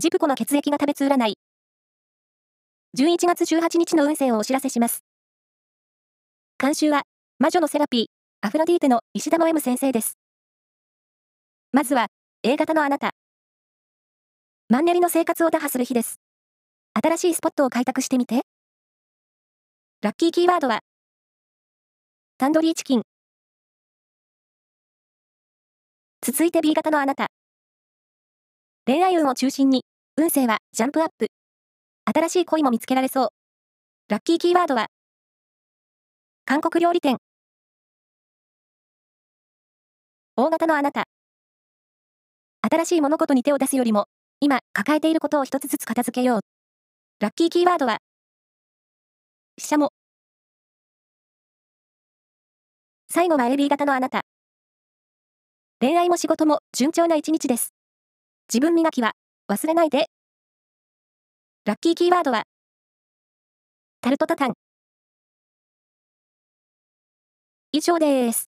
ジプコの血液が食べつ占い。11月18日の運勢をお知らせします。監修は、魔女のセラピー、アフロディーテの石田の M 先生です。まずは、A 型のあなた。マンネリの生活を打破する日です。新しいスポットを開拓してみて。ラッキーキーワードは、タンドリーチキン。続いて B 型のあなた。恋愛運を中心に、運勢はジャンプアップ。新しい恋も見つけられそう。ラッキーキーワードは、韓国料理店。大型のあなた。新しい物事に手を出すよりも、今抱えていることを一つずつ片付けよう。ラッキーキーワードは、ししゃも。最後は AB 型のあなた。恋愛も仕事も順調な一日です。自分磨きは忘れないで。ラッキーキーワードは、タルトタタン。以上です。